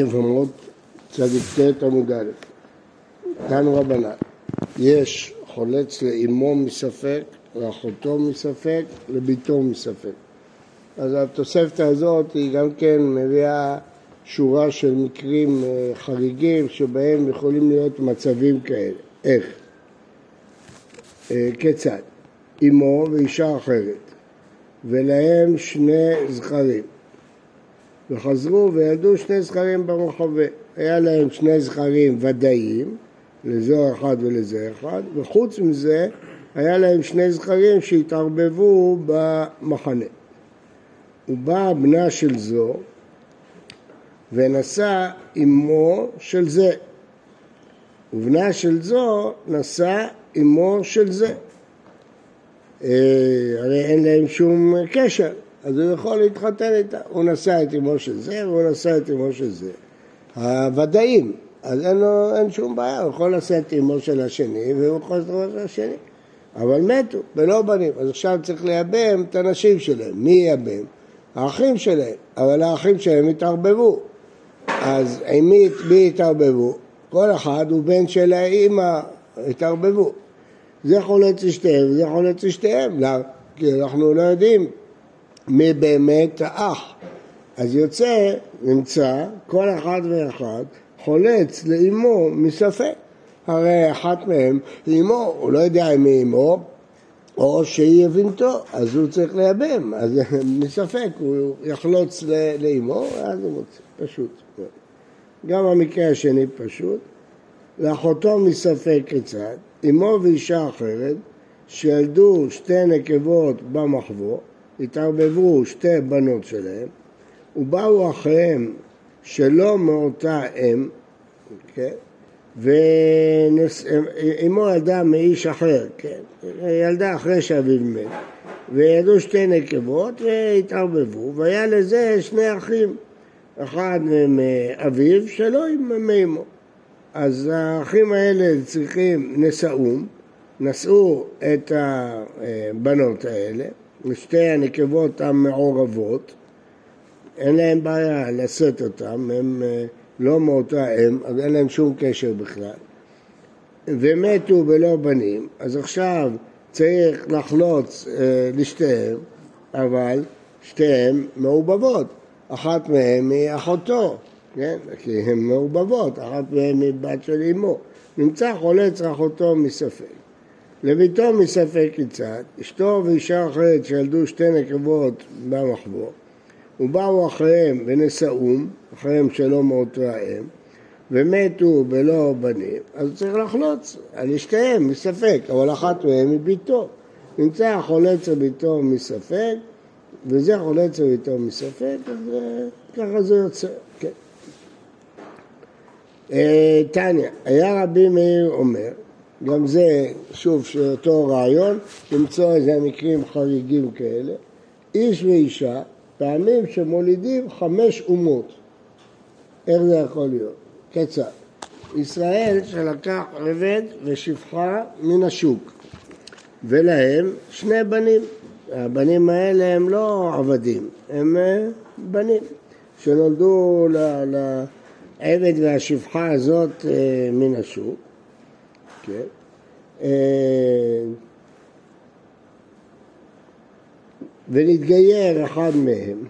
יבמות צדיק ט' עמוד א', תנו רבנן, יש חולץ לאמו מספק, לאחותו מספק, לביתו מספק. אז התוספת הזאת היא גם כן מביאה שורה של מקרים אה, חריגים שבהם יכולים להיות מצבים כאלה. איך? אה, כיצד? אמו ואישה אחרת, ולהם שני זכרים. וחזרו וילדו שני זכרים במחווה. היה להם שני זכרים ודאיים, לזוהר אחד ולזה אחד, וחוץ מזה היה להם שני זכרים שהתערבבו במחנה. ובאה בנה של זו ונשא אמו של זה, ובנה של זו נשא אמו של זה. אה, הרי אין להם שום קשר, אז הוא יכול להתחתן איתה. הוא נשא את אמו של זה והוא נשא את אמו של זה. הוודאים, אז אין, לו, אין שום בעיה, הוא יכול לשאת את אמו של השני והוא יכול לשאת את אמו של השני. אבל מתו, ולא בנים. אז עכשיו צריך לייבם את הנשים שלהם. מי ייבם? האחים שלהם. אבל האחים שלהם התערבבו. אז עם מי, מי התערבבו? כל אחד הוא בן של האימא, התערבבו. זה חולץ לשתיהם וזה חולץ לשתיהם. למה? כי אנחנו לא יודעים מי באמת האח. אז יוצא, נמצא, כל אחד ואחד חולץ לאמו מספק. הרי אחת מהם היא אמו, הוא לא יודע אם היא אמו או שהיא אבינתו, אז הוא צריך לייבם, אז מספק, הוא יחלוץ לאמו, אז הוא מוצא, פשוט. גם המקרה השני פשוט. לאחותו מספק כיצד, אמו ואישה אחרת, שילדו שתי נקבות במחבוא, התערבבו שתי בנות שלהם, ובאו אחריהם שלא מאותה אם, כן? ואמו ילדה מאיש אחר, כן? ילדה אחרי שאביו מת, וילדו שתי נקבות והתערבבו, והיה לזה שני אחים, אחד מאביו שלא מאמו. אז האחים האלה צריכים נשאום, נשאו את הבנות האלה, שתי הנקבות המעורבות, אין להם בעיה לשאת אותם, הם אה, לא מאותה אם, אז אין להם שום קשר בכלל. ומתו בלא בנים, אז עכשיו צריך לחלוץ אה, לשתיהם, אבל שתיהן מעובבות. אחת מהן היא אחותו, כן? כי הן מעובבות, אחת מהן היא בת של אמו. נמצא חולץ אחותו מספק. לביתו מספק כיצד, אשתו ואישה אחרת שילדו שתי נקבות במחבור, ובאו אחריהם ונשאום, אחריהם שלא מאותו האם, ומתו בלא בנים, אז צריך לחלוץ על אשתיהם מספק, אבל אחת מהם היא ביתו. נמצא חולץ לביתו מספק, וזה חולץ לביתו מספק, אז אה, ככה זה יוצא, כן. אה, תניא, היה רבי מאיר אומר, גם זה, שוב, שאותו רעיון, למצוא איזה מקרים חריגים כאלה, איש ואישה, פעמים שמולידים חמש אומות. איך זה יכול להיות? כיצד? ישראל שלקח עבד ושפחה מן השוק, ולהם שני בנים. הבנים האלה הם לא עבדים, הם אה, בנים שנולדו לעבד והשפחה הזאת אה, מן השוק. כן? אה, ונתגייר אחד מהם.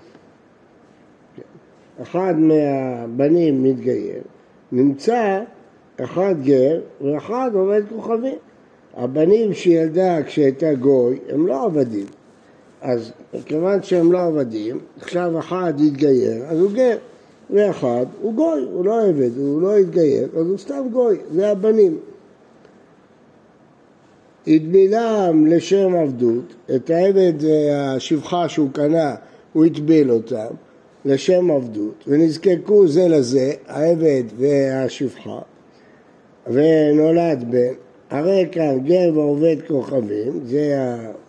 אחד מהבנים מתגייר, נמצא אחד גר ואחד עובד כוכבים. הבנים שהיא ילדה כשהייתה גוי הם לא עבדים. אז כיוון שהם לא עבדים, עכשיו אחד יתגייר, אז הוא גר. ואחד הוא גוי, הוא לא עבד, הוא לא יתגייר, אז הוא סתם גוי, זה הבנים. הטבילם לשם עבדות, את העבד והשפחה שהוא קנה, הוא הטביל אותם לשם עבדות, ונזקקו זה לזה, העבד והשפחה, ונולד בן. הרי כאן גר ועובד כוכבים, זה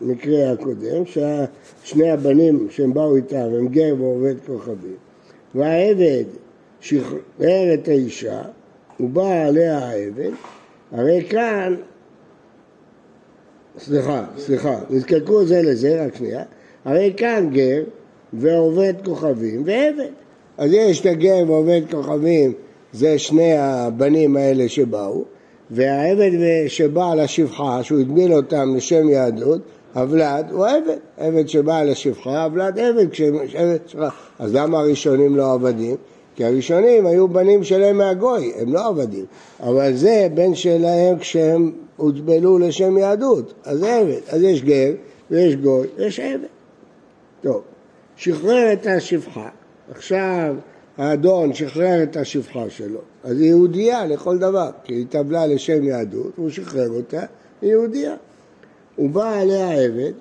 המקרה הקודם, ששני הבנים שהם באו איתם הם גר ועובד כוכבים, והעבד שחרר את האישה, הוא בא עליה העבד, הרי כאן סליחה, סליחה, נזקקו זה לזה, רק שנייה. הרי כאן גר ועובד כוכבים ועבד. אז יש את הגר ועובד כוכבים, זה שני הבנים האלה שבאו, והעבד שבא לשפחה, שהוא הגביל אותם לשם יהדות, הוולד הוא עבד, עבד שבא לשפחה, הוולד עבד, כשעבד. אז למה הראשונים לא עבדים? כי הראשונים היו בנים שלהם מהגוי, הם לא עבדים, אבל זה בן שלהם כשהם הוטבלו לשם יהדות, אז עבד, אז יש גר ויש גוי ויש עבד. טוב, שחרר את השפחה, עכשיו האדון שחרר את השפחה שלו, אז היא יהודייה לכל דבר, כי היא טבלה לשם יהדות, הוא שחרר אותה, היא יהודייה. הוא בא עליה עבד,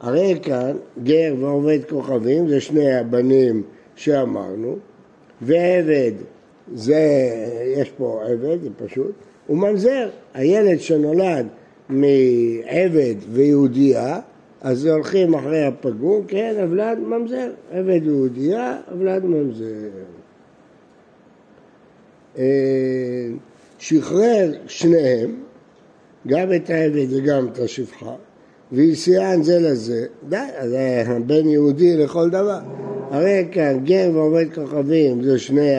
הרי כאן גר ועובד כוכבים, זה שני הבנים שאמרנו, ועבד, זה, יש פה עבד, זה פשוט, הוא ממזר, הילד שנולד מעבד ויהודייה, אז הולכים אחרי הפגום, כן, הוולד ממזר, עבד יהודייה, הוולד ממזר. אה, שחרר שניהם, גם את העבד וגם את השפחה, והסיען זה לזה, די, זה בן יהודי לכל דבר. הרי כאן גר ועובד כוכבים זה שני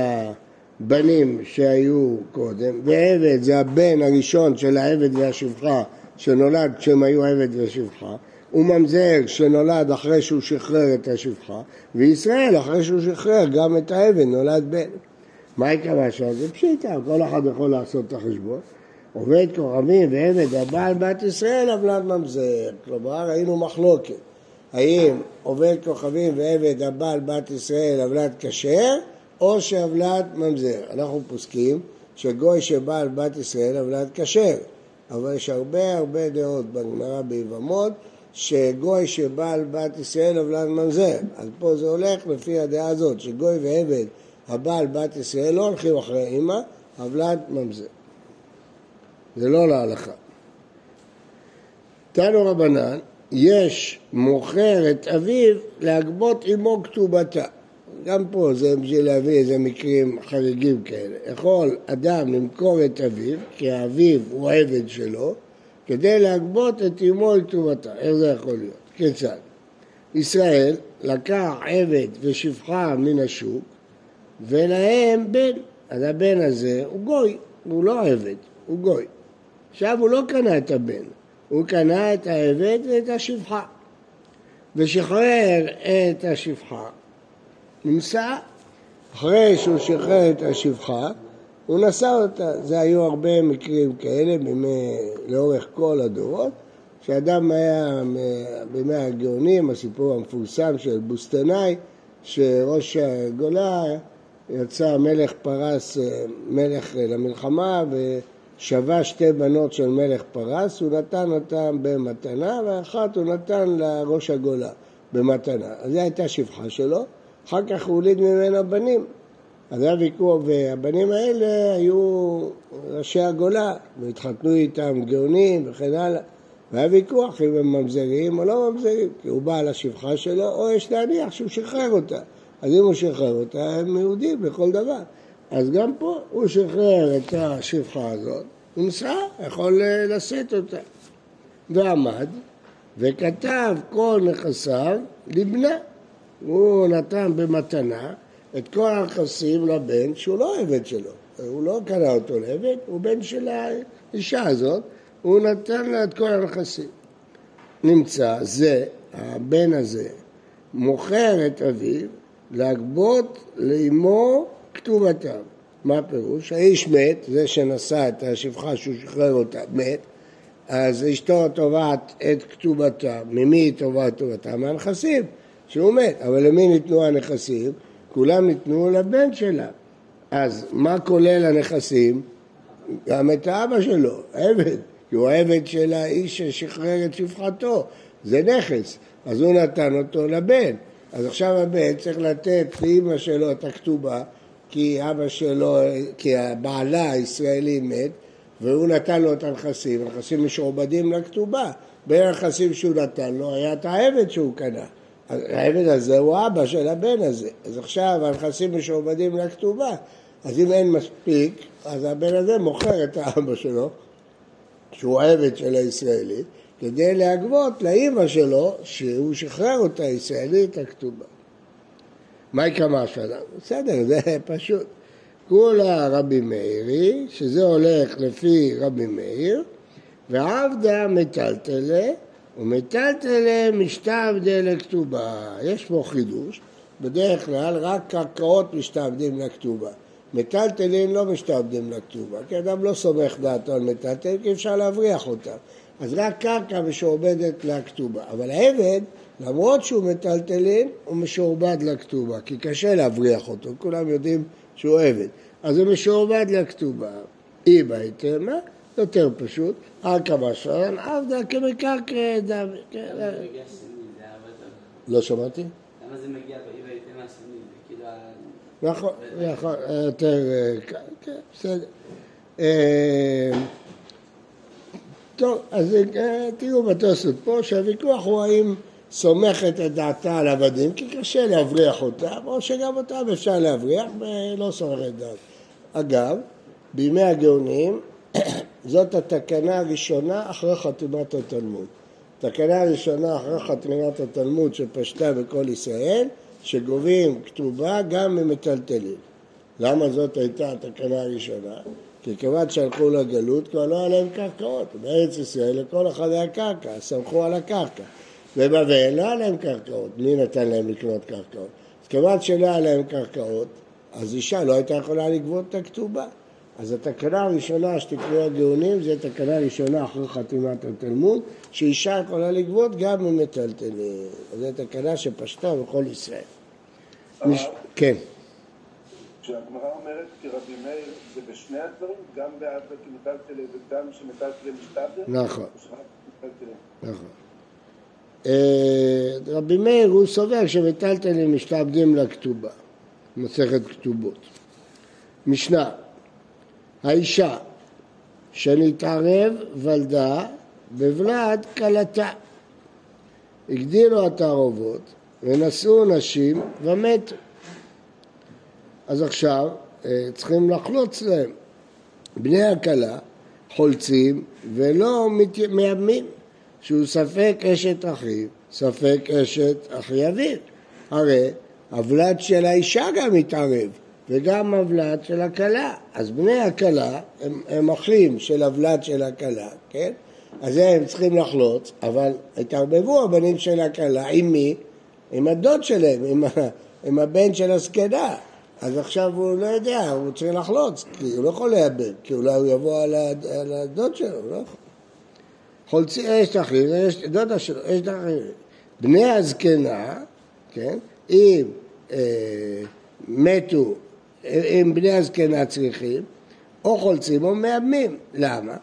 הבנים שהיו קודם, ועבד זה הבן הראשון של העבד והשפחה שנולד כשהם היו עבד ושפחה, וממזר שנולד אחרי שהוא שחרר את השפחה, וישראל אחרי שהוא שחרר גם את העבד נולד בן. מה יקרה שם? זה פשיטה, כל אחד יכול לעשות את החשבון. עובד כוכבים ועבד הבעל בת ישראל עוולת ממזר. כלומר, ראינו מחלוקת. האם עובד כוכבים ועבד הבעל בת ישראל עוולת כשר, או שעוולת ממזר. אנחנו פוסקים שגוי שבעל בת ישראל עוולת כשר. אבל יש הרבה הרבה דעות בגמרא ביבמות שגוי שבעל בת ישראל עוולת ממזר. אז פה זה הולך לפי הדעה הזאת, שגוי ועבד הבעל בת ישראל לא הולכים אחרי אימא, עוולת ממזר. זה לא להלכה. תנו רבנן, יש מוכר את אביו להגבות עמו כתובתה. גם פה זה בשביל להביא איזה מקרים חריגים כאלה. יכול אדם למכור את אביו, כי האביו הוא עבד שלו, כדי להגבות את אמו לכתובתה. איך זה יכול להיות? כיצד? ישראל לקח עבד ושפחה מן השוק, ולהם בן. אז הבן הזה הוא גוי, הוא לא עבד, הוא גוי. עכשיו הוא לא קנה את הבן, הוא קנה את העבד ואת השפחה. ושחרר את השפחה, נמצא, אחרי שהוא שחרר את השפחה, הוא נשא אותה. זה היו הרבה מקרים כאלה בימי, לאורך כל הדורות, שאדם היה בימי הגאונים, הסיפור המפורסם של בוסטנאי, שראש הגולה יצא מלך פרס, מלך למלחמה, ו... שווה שתי בנות של מלך פרס, הוא נתן אותן במתנה, ואחת הוא נתן לראש הגולה במתנה. אז זו הייתה שפחה שלו, אחר כך הוא הוליד ממנה בנים. אז היה ויכוח, והבנים האלה היו ראשי הגולה, והתחתנו איתם גאונים וכן הלאה. והיה ויכוח אם הם ממזרים או לא ממזרים, כי הוא בא לשפחה שלו, או יש להניח שהוא שחרר אותה. אז אם הוא שחרר אותה, הם יהודים לכל דבר. אז גם פה הוא שחרר את השפחה הזאת, הוא נסע, יכול לשאת אותה. ועמד וכתב כל נכסיו לבנה. הוא נתן במתנה את כל הנכסים לבן שהוא לא עבד שלו. הוא לא קנה אותו לעבד, הוא בן של האישה הזאת, הוא נתן לה את כל הנכסים. נמצא זה, הבן הזה, מוכר את אביו להגבות לאמו כתובתם. מה הפירוש? האיש מת, זה שנשא את השפחה שהוא שחרר אותה, מת, אז אשתו תובעת את כתובתה. ממי היא תובעת כתובתה? מהנכסים, שהוא מת. אבל למי ניתנו הנכסים? כולם ניתנו לבן שלה. אז מה כולל הנכסים? גם את האבא שלו, עבד, כי הוא עבד של האיש ששחרר את שפחתו, זה נכס, אז הוא נתן אותו לבן. אז עכשיו הבן צריך לתת לאימא שלו את הכתובה כי אבא שלו, כי הבעלה הישראלי מת והוא נתן לו את הנכסים, הנכסים משועבדים לכתובה. בין הנכסים שהוא נתן לו היה את העבד שהוא קנה. העבד הזה הוא אבא של הבן הזה. אז עכשיו הנכסים משועבדים לכתובה. אז אם אין מספיק, אז הבן הזה מוכר את האבא שלו, שהוא עבד של הישראלי, כדי להגבות לאימא שלו, שהוא שחרר אותה ישראלית הכתובה. מה יקרא שנה? בסדר, זה פשוט. כולה רבי מאירי, שזה הולך לפי רבי מאיר, ועבדה מטלטלה, ומטלטלה משתעבדה לכתובה. יש פה חידוש, בדרך כלל רק קרקעות משתעבדים לכתובה. מטלטלים לא משתעבדים לכתובה, כי אדם לא סומך דעתו על מטלטל, כי אפשר להבריח אותם. אז רק קרקע משועבדת לכתובה. אבל העבד, למרות שהוא מטלטלין, הוא משועבד לכתובה, כי קשה להבריח אותו, כולם יודעים שהוא עבד. אז הוא משועבד לכתובה. אי בהתאמה, יותר פשוט, כמה שרן, עבדה כמקרקע דוד. לא שמעתי? למה זה מגיע באי בהתאמה השני? כאילו... נכון, נכון, יותר, כן, בסדר. אה, טוב, אז אה, תראו בתוספות פה שהוויכוח הוא האם סומכת את דעתה על עבדים, כי קשה להבריח אותם, או שגם אותם אפשר להבריח ולא סומכת דעת. אגב, בימי הגאונים זאת התקנה הראשונה אחרי חתימת התלמוד. תקנה הראשונה אחרי חתימת התלמוד שפשטה בכל ישראל, שגובים כתובה גם ממטלטלים. למה זאת הייתה התקנה הראשונה? כי כיוון שהלכו לגלות כבר לא היה להם קרקעות. בארץ ישראל לכל אחד היה קרקע, סמכו על הקרקע. בבבל לא היה להם קרקעות, מי נתן להם לקנות קרקעות? אז כיוון שלא היה להם קרקעות, אז אישה לא הייתה יכולה לגבות את הכתובה. אז התקנה הראשונה שתקראו הגאונים זה תקנה ראשונה אחרי חתימת התלמוד, שאישה יכולה לגבות גם ממטלטלים. זו תקנה שפשטה בכל ישראל. מש... כן. כשהגמרא אומרת כרבי מאיר זה בשני הדברים, גם באבא כמטלטלי וגם שמטלטלי משתבדה? נכון. נכון. אה, רבי מאיר הוא סובר שמטלטלים משתעבדים לכתובה, מסכת כתובות. משנה, האישה שנתערב ולדה בבלד כלתה. הגדילו התערובות ונשאו נשים ומתו. אז עכשיו אה, צריכים לחלוץ להם. בני הכלה חולצים ולא מייבמים, שהוא ספק אשת אחיו, ספק אשת אחי אביו. הרי הוולד של האישה גם מתערב, וגם הוולד של הכלה. אז בני הכלה הם, הם אחים של הוולד של הכלה, כן? אז הם צריכים לחלוץ, אבל התערבבו הבנים של הכלה עם מי? עם הדוד שלהם, עם, עם הבן של הזקנה. אז עכשיו הוא לא יודע, הוא צריך לחלוץ, כי הוא לא יכול לאבד, כי אולי הוא יבוא על הדוד שלו, הוא לא יכול. חולצי יש אחים, יש דודה שלו, יש אחים. בני הזקנה, כן, אם אה, מתו, אם בני הזקנה צריכים, או חולצים או מאבמים. למה?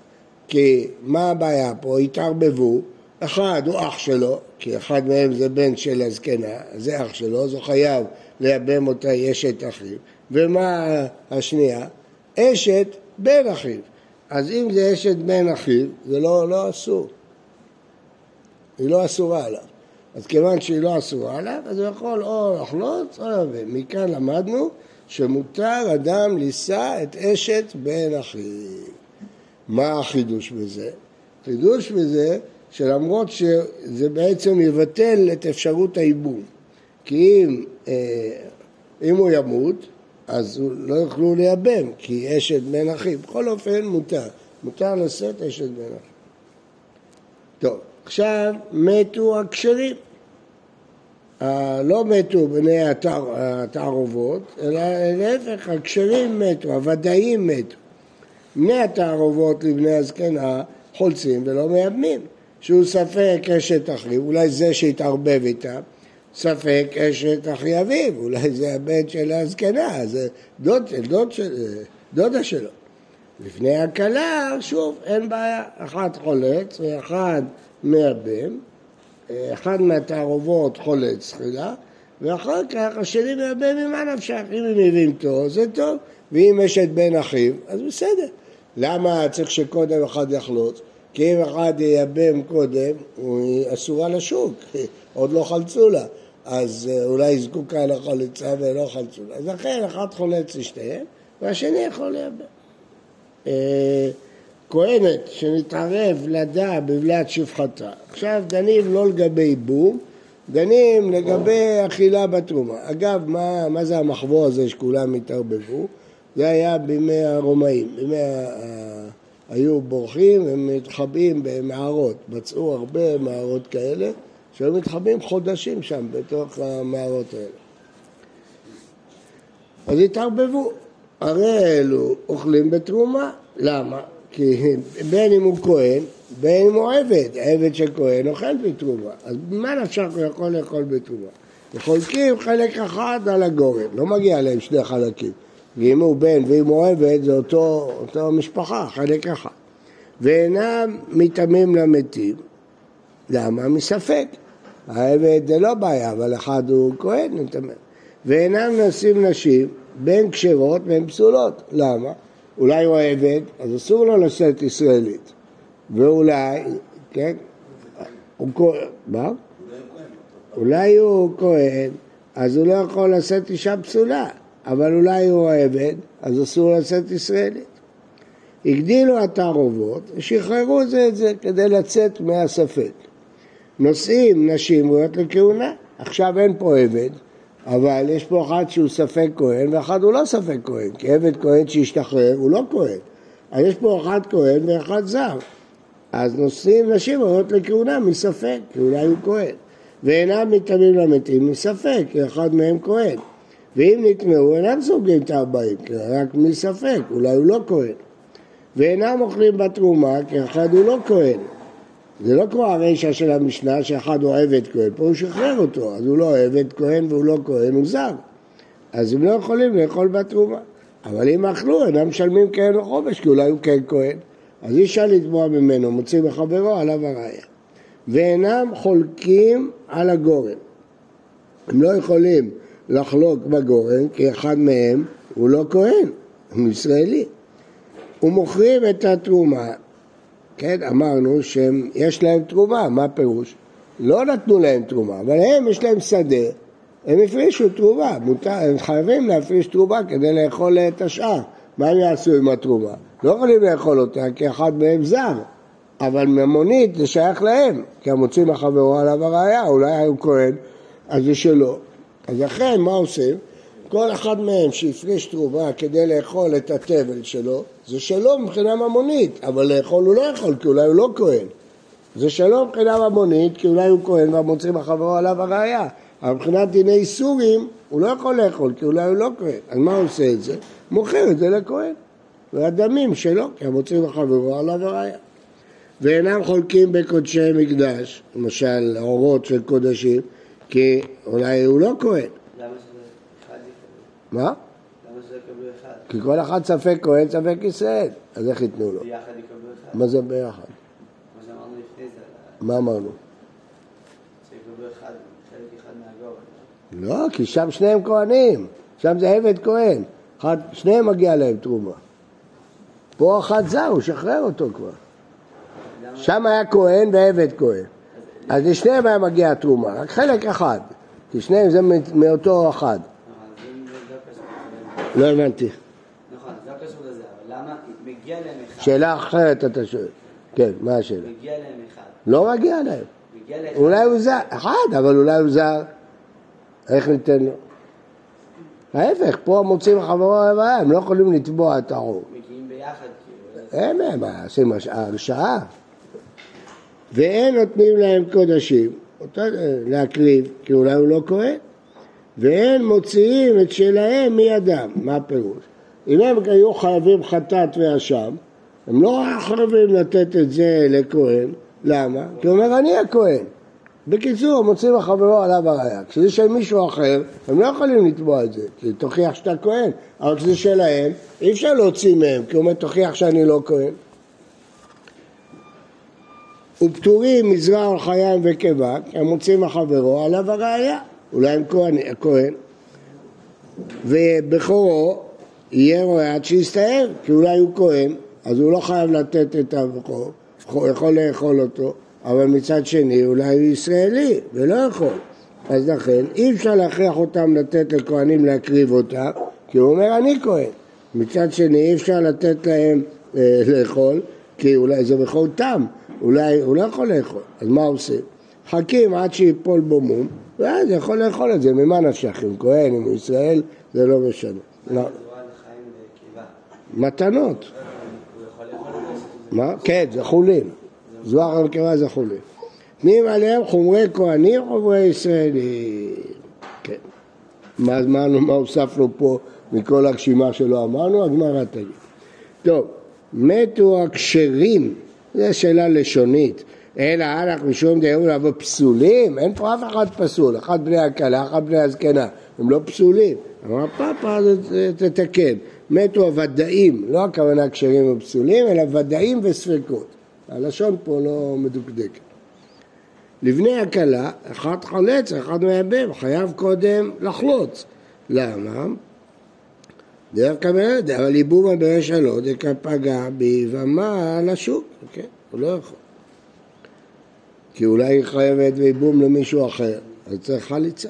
כי מה הבעיה פה? התערבבו, אחד הוא אח שלו, כי אחד מהם זה בן של הזקנה, זה אח שלו, אז הוא חייב לייבם אותה אשת אחיו. ומה השנייה? אשת בן אחיו. אז אם זה אשת בן אחיו, זה לא, לא אסור. היא לא אסורה עליו. אז כיוון שהיא לא אסורה עליו, אז הוא יכול או לחלוץ או להביא. מכאן למדנו שמותר אדם לישא את אשת בן אחיו. מה החידוש בזה? חידוש בזה שלמרות שזה בעצם יבטל את אפשרות הייבום. כי אם, אה, אם הוא ימות, אז לא יוכלו לייבם, כי אשת בן אחיו. בכל אופן מותר, מותר לשאת אשת בן אחיו. טוב, עכשיו מתו הכשרים. לא מתו בני התערובות, אלא להפך, הכשרים מתו, הוודאים מתו. בני התערובות לבני הזקנה חולצים ולא מייבמים, שהוא ספק אשת אחיו, אולי זה שהתערבב איתם, ספק אשת אחי אביו, אולי זה הבן של הזקנה, זה דוד, דוד של, דודה שלו. לפני הכלה, שוב, אין בעיה, אחד חולץ ואחד מייבם, אחד מהתערובות חולץ תחילה, ואחר כך השני מייבם ממה נפשך, אם הם טוב, זה טוב, ואם יש את בן אחיו, אז בסדר. למה צריך שקודם אחד יחלוץ? כי אם אחד ייבם קודם, הוא אסורה לשוק, עוד לא חלצו לה. אז אה, אולי היא זקוקה לחליצה ולא חלצו לה. אז לכן אחד חולץ לשתיהם, והשני יכול לייבם. אה, כהנת שנתערב לדע בבלת שפחתה. עכשיו דנים לא לגבי ייבום, דנים לגבי אכילה בתרומה. אגב, מה, מה זה המחבוא הזה שכולם התערבבו? זה היה בימי הרומאים. בימי ה... היו בורחים ומתחבאים במערות. מצאו הרבה מערות כאלה, שהיו מתחבאים חודשים שם בתוך המערות האלה. אז התערבבו. הרי אלו אוכלים בתרומה. למה? כי בין אם הוא כהן, בין אם הוא עבד. עבד של כהן אוכל בתרומה. אז מה נפשך הוא יכול לאכול בתרומה? וחולקים חלק אחד על הגורן, לא מגיע להם שני חלקים. ואם הוא בן ואם הוא עבד זה אותו, אותו משפחה, חלק אחד. ואינם מתאמים למתים. למה? מספק. העבד זה לא בעיה, אבל אחד הוא כהן, מתאמן. ואינם נושאים נשים בין כשרות ובין פסולות. למה? אולי הוא עבד, אז אסור לו לשאת ישראלית. ואולי, כן, הוא כהן, מה? אולי הוא כהן, אז הוא לא יכול לשאת אישה פסולה, אבל אולי הוא עבד, אז אסור לשאת ישראלית. הגדילו התערובות ושחררו זה את זה כדי לצאת מהספק. נושאים נשים ראויות לכהונה, עכשיו אין פה עבד, אבל יש פה אחד שהוא ספק כהן ואחד הוא לא ספק כהן, כי עבד כהן שהשתחרר הוא לא כהן. אז יש פה אחד כהן ואחד זר. אז נושאים נשים ראויות לכהונה מספק, כי אולי הוא כהן. ואינם מתאמים למתים מספק, כי אחד מהם כהן. ואם נטמעו אינם סוגרים את הארבעים, רק מספק, אולי הוא לא כהן. ואינם אוכלים בתרומה, כי אחד הוא לא כהן. זה לא כמו הרשע של המשנה שאחד הוא עבד כהן, פה הוא שחרר אותו, אז הוא לא עבד כהן והוא לא כהן, הוא זר. אז הם לא יכולים לאכול בתרומה. אבל אם אכלו, אינם משלמים כהן לחומש, כי אולי הוא כן כהן. אז אי אפשר לתבוע ממנו, מוציא מחברו עליו הראייה. ואינם חולקים על הגורן. הם לא יכולים לחלוק בגורן, כי אחד מהם הוא לא כהן, הוא ישראלי. ומוכרים את התרומה, כן, אמרנו שיש להם תרומה, מה פירוש? לא נתנו להם תרומה, אבל הם, יש להם שדה, הם הפרישו תרומה, מותר, הם חייבים להפריש תרומה כדי לאכול את השאר. מה הם יעשו עם התרומה? לא יכולים לאכול אותה כי אחד מהם זר, אבל ממונית זה שייך להם, כי המוציא מחברו עליו הראייה, אולי הוא כהן, אז זה שלו. אז לכן מה עושים? כל אחד מהם שהפריש תרומה כדי לאכול את התבל שלו, זה שלו מבחינה ממונית, אבל לאכול הוא לא יכול, כי אולי הוא לא כהן. זה שלו מבחינה ממונית, כי אולי הוא כהן והמוציא מחברו עליו הראייה. אבל מבחינת דיני סורים, הוא לא יכול לאכול, כי אולי הוא לא כהן. אז מה הוא עושה את זה? מוכר את זה לכהן. והדמים שלו, כי המוציא מחברו עליו הראייה. ואינם חולקים בקודשי מקדש, למשל אורות של קודשים, כי אולי הוא לא כהן. למה שזה אחד יקבל? מה? למה שזה יקבלו אחד? כי כל אחד ספק כהן, ספק ישראל. אז איך ייתנו לו? ביחד יקבלו אחד? מה זה ביחד? כמו שאמרנו לפני זה, מה אמרנו? שיקבלו אחד, חלק אחד מהגובה. לא, כי שם שניהם כהנים. שם זה עבד כהן. אחד, שניהם מגיע להם תרומה. פה אחד זר, הוא שחרר אותו כבר. שם היה כהן ועבד כהן. אז לשניהם היה מגיע תרומה, רק חלק אחד. כי שניהם זה מאותו אחד. לא. לא הבנתי. נכון, לא? שאלה אחרת אתה שואל. כן, מה השאלה? מגיע להם אחד. לא מגיע להם. מגיע לאחד. אולי הוא זר, אחד, אבל אולי הוא זר. איך ניתן לו? ההפך, פה מוצאים חברו הלוויה, הם לא יכולים לתבוע את הרוב. מגיעים ביחד, כאילו. להם, מה, עושים הרשעה. ואין נותנים להם קודשים, אותו, להקריב, כי אולי הוא לא כהן, ואין מוציאים את שלהם מידם, מה הפירוש? אם הם היו חייבים חטאת ואשם, הם לא חייבים לתת את זה לכהן, למה? כי הוא אומר אני הכהן. בקיצור, מוצאים החברו עליו הראייה. כשזה של מישהו אחר, הם לא יכולים לתבוע את זה, כי תוכיח שאתה כהן, אבל כשזה שלהם, אי אפשר להוציא מהם, כי הוא אומר תוכיח שאני לא כהן. ופטורים מזרע ולחיים וקיבה, כי הם מוצאים החברו עליו הראייה, אולי הם כהן. ובכורו יהיה רואה עד שיסתער, כי אולי הוא כהן, אז הוא לא חייב לתת את הבכור, הוא יכול לאכול אותו, אבל מצד שני אולי הוא ישראלי ולא יכול. אז לכן אי אפשר להכריח אותם לתת לכהנים להקריב אותה, כי הוא אומר אני כהן. מצד שני אי אפשר לתת להם אה, לאכול, כי אולי זה בכור תם, אולי הוא לא יכול לאכול, אז מה עושים? חכים עד שיפול בו מום, ואז יכול לאכול את זה, ממה נפשך, אם כהן, אם ישראל, זה לא משנה. לא. מתנות. הוא? מה? כן, זה חולין. זוהר המקרה זה חולין. נותנים עליהם חומרי כהנים, חומרי ישראלים. כן. מה, מה, מה הוספנו פה מכל הרשימה שלא אמרנו? הגמרא תגיד. טוב, מתו הכשרים, זו שאלה לשונית. אלא הלך משום דהיום לבוא פסולים, אין פה אף אחד פסול, אחד בני הכלה, אחד בני הזקנה, הם לא פסולים. אמר פאפה, תתקן. מתו הוודאים, לא הכוונה כשרים ופסולים, אלא ודאים וספקות. הלשון פה לא מדוקדקת. לבני הכלה, אחד חולץ, אחד מייבם, חייב קודם לחלוץ. למה? דרך כמובן, אבל ייבום הבאר שלו, דקה פגע בי ומה לשוק, כן? הוא לא יכול. כי אולי היא חייבת וייבום למישהו אחר, אז צריך חליצה.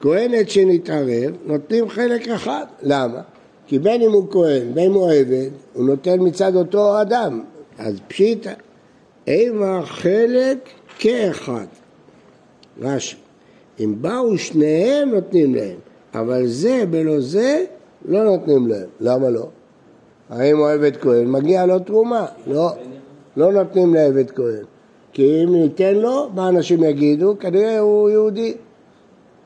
כהנת שנתערב, נותנים חלק אחד. למה? כי בין אם הוא כהן, בין אם הוא עבד, הוא נותן מצד אותו אדם. אז פשיטא, אימה חלק כאחד. רש"י, אם באו שניהם נותנים להם, אבל זה בלא זה לא נותנים להם. למה לא? הרי אם הוא עבד כהן, מגיע לו תרומה. לא, לא נותנים לעבד כהן. כי אם ניתן לו, מה אנשים יגידו? כנראה הוא יהודי.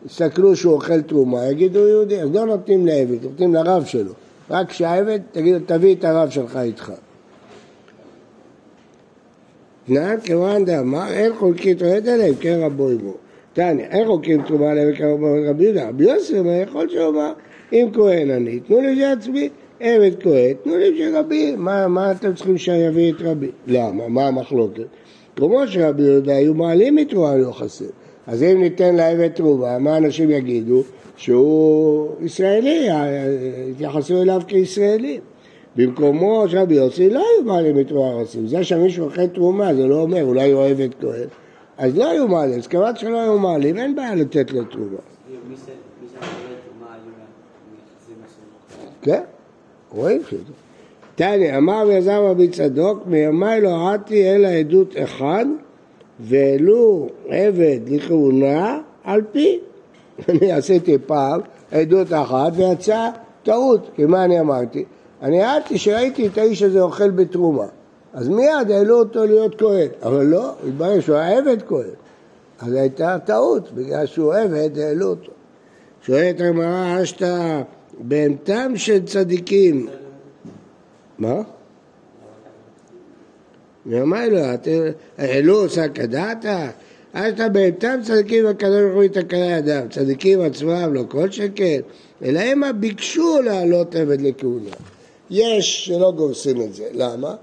יסתכלו שהוא אוכל תרומה, יגידו יהודי, אז לא נותנים לעבד, נותנים לרב שלו. רק כשהעבד, תגידו, תביא את הרב שלך איתך. תנאי כיוון דאמר, אין חולקים תועד עליהם, כן רבו עמו. תניא, אין חולקים תרומה עליהם כרבו רבי יהודה. רבי יוסף יכול שאומר, אם כהן אני, תנו לי לעצמי, עבד כהן, תנו לי של רבי. מה, מה אתם צריכים שיביא את רבי? למה? מה המחלוקת? תרומות של רבי יהודה היו מעלים מתרומה לא חסר. אז אם ניתן לעבד תרומה, מה אנשים יגידו? שהוא ישראלי, יתייחסו אליו כישראלי. במקומו של רבי יוסי לא היו מעלים מתרומה חסר. זה שמישהו אוכל תרומה, זה לא אומר, אולי הוא עבד כהן. אז לא היו מעלים, אז כיוון שלא היו מעלים, אין בעיה לתת לו תרומה. מי זה מי זה מקבל תרומה היו מייחסים מסוים. כן, רואים שזה. תניא, אמר ויזם רבי צדוק, מימיי לא ראיתי אלא עדות אחד, ולו עבד לכהונה על פי. אני עשיתי פעם עדות אחת ויצאה טעות, כי מה אני אמרתי? אני העדתי שראיתי את האיש הזה אוכל בתרומה, אז מיד העלו אותו להיות כהן, אבל לא, התברר שהוא היה עבד כהן, אז הייתה טעות, בגלל שהוא עבד העלו אותו. שואלת הגמרא, אשתא בהמתם של צדיקים מה? ואמר לו, העלו שק הדעתה? אז אתה בהמתם צדיקים והקדוש ברוך הוא יתקנה ידם, צדיקים עצמם לא כל שכן, אלא המה ביקשו להעלות עבד לכהונה. יש שלא גורסים את זה, למה?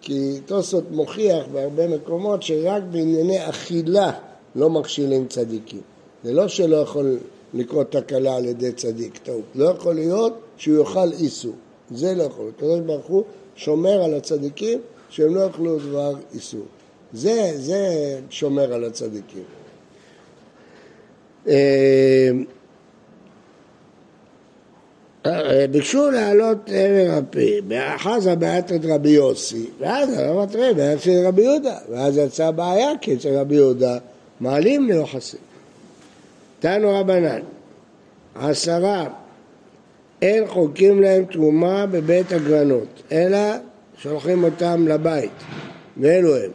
כי תוספות מוכיח בהרבה מקומות שרק בענייני אכילה לא מכשילים צדיקים. זה לא שלא יכול לקרות תקלה על ידי צדיק, טעות. לא יכול להיות שהוא יאכל איסור. זה לא יכול. הקדוש ברוך הוא שומר על הצדיקים שהם לא יאכלו דבר איסור. זה, זה שומר על הצדיקים. אה, אה, ביקשו להעלות עבר הפי, חזה בעיית את רבי יוסי, ואז הרב בעיית של רבי יהודה, ואז יצאה בעיה, כי אצל רבי יהודה מעלים ליוחסים. תנו רבנן, עשרה אין חוקים להם תרומה בבית הגרנות, אלא שולחים אותם לבית. ואלו הם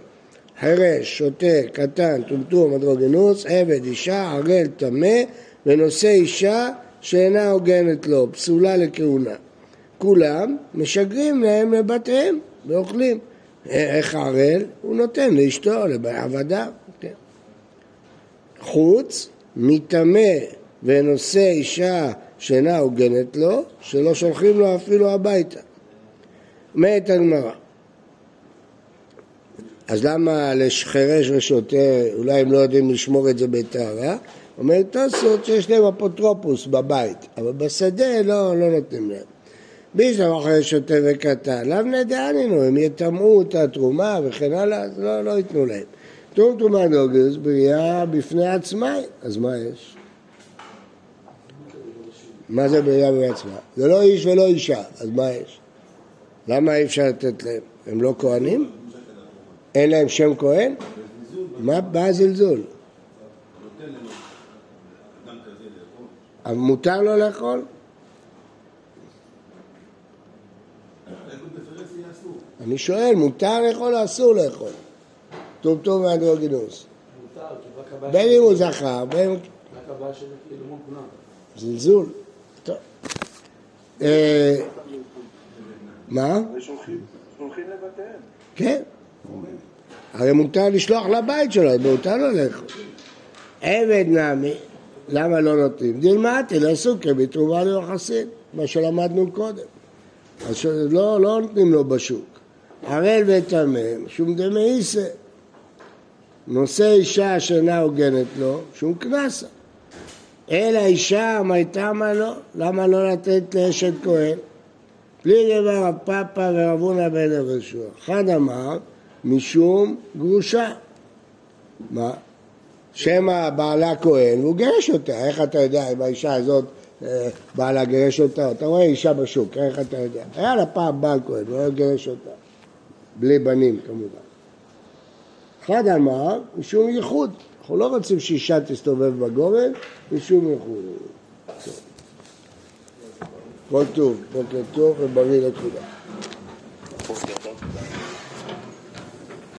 חירש, שוטה, קטן, טומטום, אדרוגנוס, עבד, אישה, ערל, טמא, ונושא אישה שאינה הוגנת לו, פסולה לכהונה. כולם משגרים להם לבתיהם ואוכלים. איך ערל? הוא נותן לאשתו, לעבדיו. כן. חוץ, מטמא ונושא אישה שאינה הוגנת לו, שלא שולחים לו אפילו הביתה. מת הגמרא. אז למה לחירש ושוטה, אולי הם לא יודעים לשמור את זה בטהרה? אומר תוספות שיש להם אפוטרופוס בבית, אבל בשדה לא, לא נותנים להם. בישלם אחרי שוטה וקטן, לאו נדענינו, הם יטמאו את התרומה וכן הלאה, אז לא, לא ייתנו להם. תרום תרומה נוגס בריאה בפני עצמה, אז מה יש? מה זה בריאה בעצמה? זה לא איש ולא אישה, אז מה יש? למה אי אפשר לתת להם? הם לא כהנים? אין להם שם כהן? מה הזלזול? מותר לו לאכול? אני שואל, מותר לאכול או אסור לאכול? טוב ואנדרוגינוס. בין אם הוא זכר, בין אם... רק הבעיה כאילו. זלזול. טוב. אה, מה? שולחים לבתיהם. כן. הרי מותר לשלוח לבית שלו, מותר לו לאכול. עבד נמי, למה לא נותנים? דילמתי, לא סוכר, בתרומה ליוחסין, מה שלמדנו קודם. אז לא, לא נותנים לו בשוק. ערל וטמא, שום דמאיסה. נושא אישה שאינה הוגנת לו, שום קנסה. אלא אישה מייתמה לו, למה לא לתת לאשת כהן? בלי דבר רב פאפא ורב הונא בן יהושע. אחד אמר, משום גרושה. מה? שמא בעלה כהן והוא גירש אותה, איך אתה יודע אם האישה הזאת אה, בעלה גירש אותה? אתה רואה אישה בשוק, איך אתה יודע? היה לה פעם בעל כהן, הוא היה גירש אותה. בלי בנים כמובן. אחד אמר, משום ייחוד. אנחנו לא רוצים שאישה תסתובב בגורן, משום ייחוד. כל טוב, בוקר טוב ובריא לכולם.